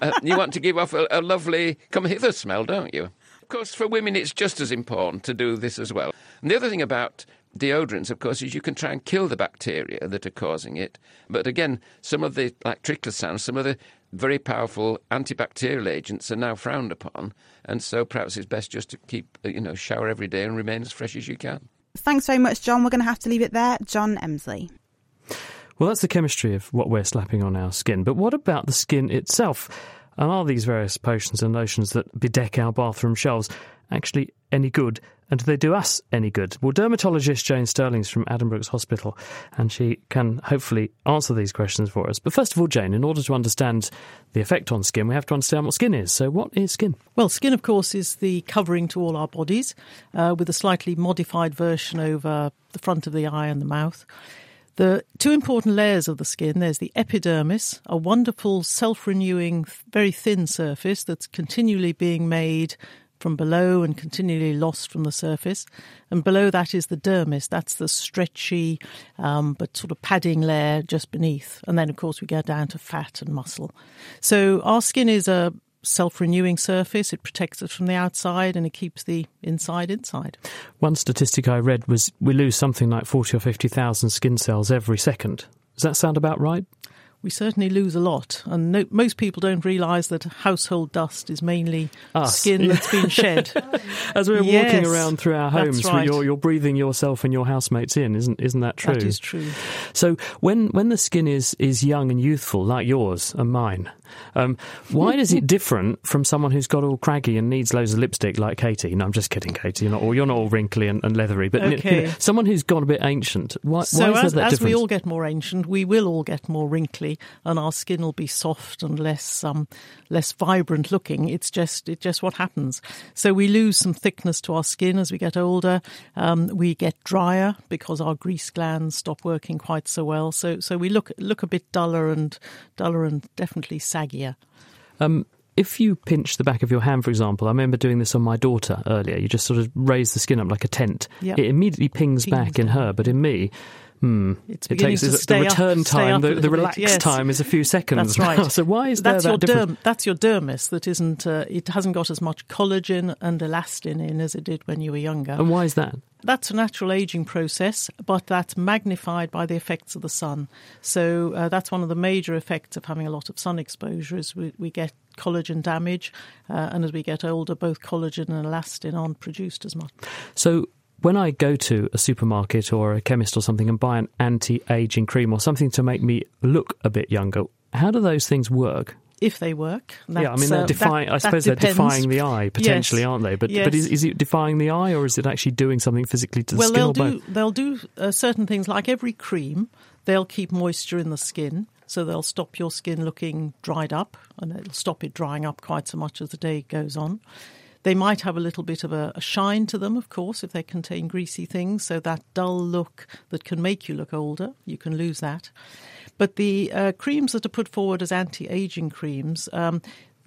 uh, you want to give off a, a lovely come hither smell, don't you? Of course, for women, it's just as important to do this as well. And the other thing about deodorants, of course, is you can try and kill the bacteria that are causing it. But again, some of the, like triclosan, some of the very powerful antibacterial agents are now frowned upon. And so perhaps it's best just to keep, uh, you know, shower every day and remain as fresh as you can. Thanks very much, John. We're going to have to leave it there. John Emsley. Well, that's the chemistry of what we're slapping on our skin. But what about the skin itself? And are these various potions and lotions that bedeck our bathroom shelves actually any good? And do they do us any good? Well, dermatologist Jane Sterling's from Addenbrooke's Hospital, and she can hopefully answer these questions for us. But first of all, Jane, in order to understand the effect on skin, we have to understand what skin is. So, what is skin? Well, skin, of course, is the covering to all our bodies, uh, with a slightly modified version over the front of the eye and the mouth. The two important layers of the skin there's the epidermis, a wonderful self renewing, very thin surface that's continually being made from below and continually lost from the surface. And below that is the dermis, that's the stretchy um, but sort of padding layer just beneath. And then, of course, we get down to fat and muscle. So our skin is a self renewing surface. It protects us from the outside and it keeps the inside inside. One statistic I read was we lose something like 40 or 50,000 skin cells every second. Does that sound about right? We certainly lose a lot. And no, most people don't realise that household dust is mainly Us. skin that's been shed. As we're Yes, walking around through our homes, right. you're, you're breathing yourself and your housemates in, isn't isn't that true? That is true. So when when the skin is is young and youthful, like yours and mine, um, why is it different from someone who's got all craggy and needs loads of lipstick, like Katie? No, I'm just kidding, Katie. You're not all, you're not all wrinkly and, and leathery, but you know, someone who's gone a bit ancient. Why, So why is as, as we all get more ancient, we will all get more wrinkly, and our skin will be soft and less um, less vibrant looking. It's just it just what happens. So we lose some thickness to our skin as we get older. Um, we get drier because our grease glands stop working quite so well. So so we look look a bit duller and duller and definitely saggier. Um, if you pinch the back of your hand, for example, I remember doing this on my daughter earlier. You just sort of raise the skin up like a tent. Yep. It immediately pings, Pings back in her, but in me, hmm, it takes the up- return stay time, the, the relaxed yes. time is a few seconds. That's right. so why is there that your difference? derm, That's your dermis that isn't. Uh, it hasn't got as much collagen and elastin in as it did when you were younger. And why is that? That's a natural aging process, but that's magnified by the effects of the sun. So uh, that's one of the major effects of having a lot of sun exposure. Is we, we get collagen damage, uh, and as we get older, both collagen and elastin aren't produced as much. So when I go to a supermarket or a chemist or something and buy an anti-aging cream or something to make me look a bit younger, how do those things work? If they work, yeah, I mean, they're uh, defying. that- I suppose they're defying the eye potentially, Yes. aren't they? But Yes. but is, is it defying the eye or is it actually doing something physically to the well, skin they'll do both? they'll do uh, certain things like every cream. They'll keep moisture in the skin, so they'll stop your skin looking dried up, and it'll stop it drying up quite so much as the day goes on. They might have a little bit of a, a shine to them, of course, if they contain greasy things. So that dull look that can make you look older, you can lose that. But the uh, creams that are put forward as anti-aging creams. Um,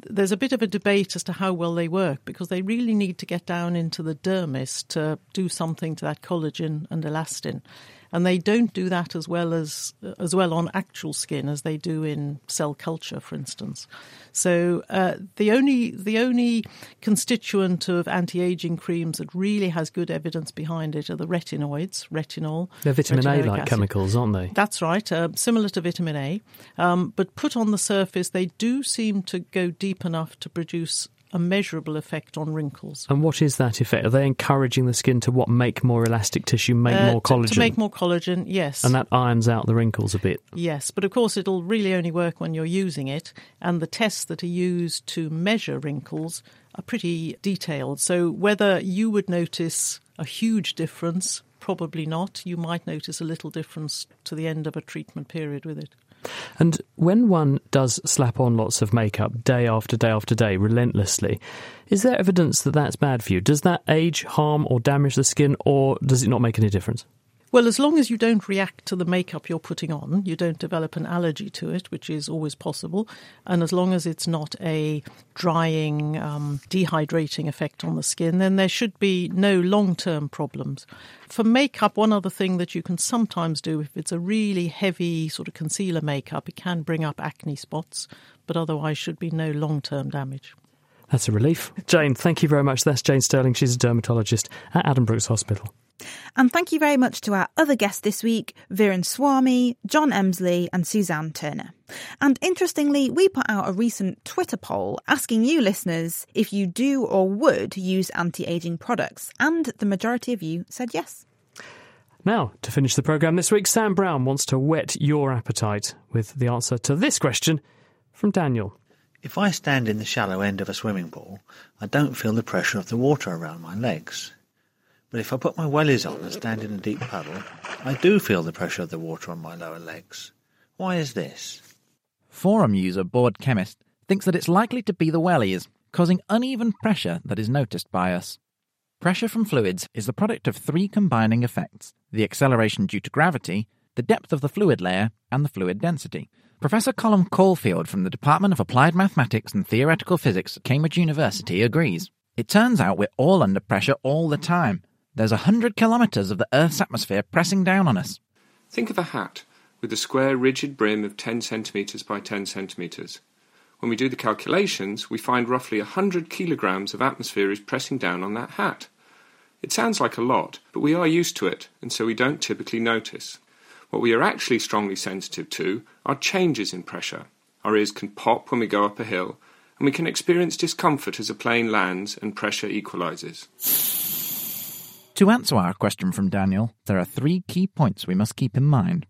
there's a bit of a debate as to how well they work because they really need to get down into the dermis to do something to that collagen and elastin, and they don't do that as well as as well on actual skin as they do in cell culture, for instance. So uh, the only the only constituent of anti-aging creams that really has good evidence behind it are the retinoids, retinol. They're vitamin A like chemicals, aren't they? That's right, uh, similar to vitamin A. Um, but put on the surface, they do seem to go deep enough to produce a measurable effect on wrinkles. And what is that effect? Are they encouraging the skin to what make more elastic tissue, make Uh, more to- collagen, To, make more collagen, yes. and that irons out the wrinkles a bit? Yes, but of course it'll really only work when you're using it, and the tests that are used to measure wrinkles are pretty detailed. So whether you would notice a huge difference, probably not. You might notice a little difference to the end of a treatment period with it. And when one does slap on lots of makeup day after day after day relentlessly, is there evidence that that's bad for you? Does that age, harm, or damage the skin, or does it not make any difference? Well, as long as you don't react to the makeup you're putting on, you don't develop an allergy to it, which is always possible, and as long as it's not a drying, um, dehydrating effect on the skin, then there should be no long term problems. For makeup, one other thing that you can sometimes do if it's a really heavy sort of concealer makeup, it can bring up acne spots, but otherwise should be no long term damage. That's a relief. Jane, thank you very much. That's Jane Sterling. She's a dermatologist at Adam Addenbrooke's Hospital. And thank you very much to our other guests this week, Viren Swami, John Emsley, and Suzanne Turner. And interestingly, we put out a recent Twitter poll asking you listeners if you do or would use anti aging products, and the majority of you said yes. Now, to finish the programme this week, Sam Brown wants to whet your appetite with the answer to this question from Daniel. If I stand in the shallow end of a swimming pool, I don't feel the pressure of the water around my legs. But if I put my wellies on and stand in a deep puddle, I do feel the pressure of the water on my lower legs. Why is this? Forum user Bored Chemist thinks that it's likely to be the wellies, causing uneven pressure that is noticed by us. Pressure from fluids is the product of three combining effects the acceleration due to gravity, the depth of the fluid layer, and the fluid density. Professor Colm Caulfield from the Department of Applied Mathematics and Theoretical Physics at Cambridge University agrees. It turns out we're all under pressure all the time. There's a hundred kilometres of the Earth's atmosphere pressing down on us. Think of a hat with a square rigid brim of 10 centimetres by 10 centimetres. When we do the calculations, we find roughly 100 kilograms of atmosphere is pressing down on that hat. It sounds like a lot, but we are used to it, and so we don't typically notice. What we are actually strongly sensitive to are changes in pressure. Our ears can pop when we go up a hill, and we can experience discomfort as a plane lands and pressure equalizes. To answer our question from Daniel, there are three key points we must keep in mind.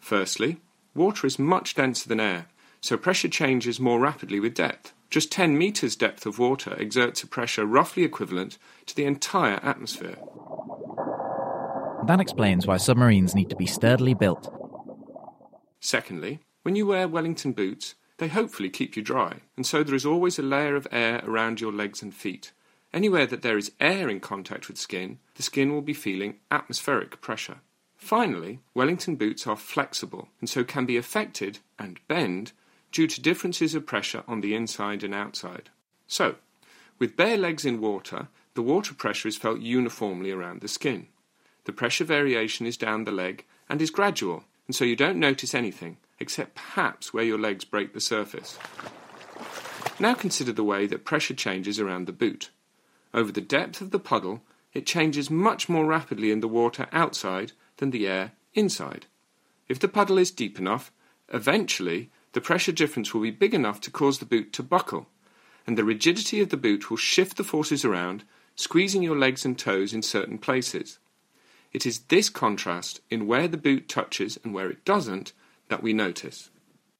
Firstly, water is much denser than air, so pressure changes more rapidly with depth. Just 10 metres depth of water exerts a pressure roughly equivalent to the entire atmosphere. That explains why submarines need to be sturdily built. Secondly, when you wear Wellington boots, they hopefully keep you dry, and so there is always a layer of air around your legs and feet. Anywhere that there is air in contact with skin, the skin will be feeling atmospheric pressure. Finally, Wellington boots are flexible and so can be affected and bend due to differences of pressure on the inside and outside. So, with bare legs in water, the water pressure is felt uniformly around the skin. The pressure variation is down the leg and is gradual, and so you don't notice anything, except perhaps where your legs break the surface. Now consider the way that pressure changes around the boot. Over the depth of the puddle, it changes much more rapidly in the water outside than the air inside. If the puddle is deep enough, eventually the pressure difference will be big enough to cause the boot to buckle, and the rigidity of the boot will shift the forces around, squeezing your legs and toes in certain places. It is this contrast in where the boot touches and where it doesn't that we notice.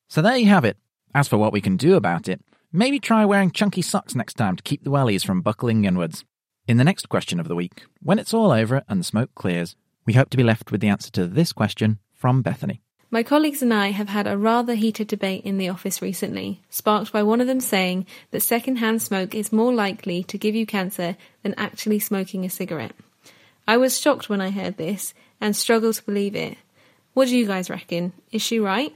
So there you have it. As for what we can do about it, maybe try wearing chunky socks next time to keep the wellies from buckling inwards. In the next question of the week, when it's all over and the smoke clears, we hope to be left with the answer to this question from Bethany. My colleagues and I have had a rather heated debate in the office recently, sparked by one of them saying that secondhand smoke is more likely to give you cancer than actually smoking a cigarette. I was shocked when I heard this and struggle to believe it. What do you guys reckon? Is she right?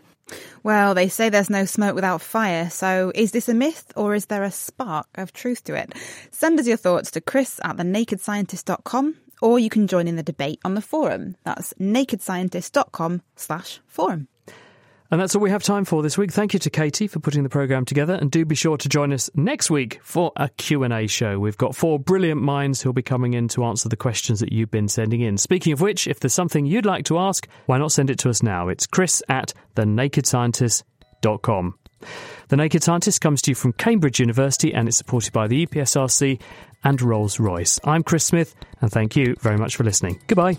Well, they say there's no smoke without fire, so is this a myth or is there a spark of truth to it? Send us your thoughts to chris at thenakedscientist.com or you can join in the debate on the forum. That's nakedscientist.com slash forum. And that's all we have time for this week. Thank you to Katie for putting the programme together and do be sure to join us next week for a Q&A show. We've got four brilliant minds who'll be coming in to answer the questions that you've been sending in. Speaking of which, if there's something you'd like to ask, why not send it to us now? It's chris at thenakedscientist.com. The Naked Scientist comes to you from Cambridge University and it's supported by the EPSRC and Rolls Royce. I'm Chris Smith and thank you very much for listening. Goodbye.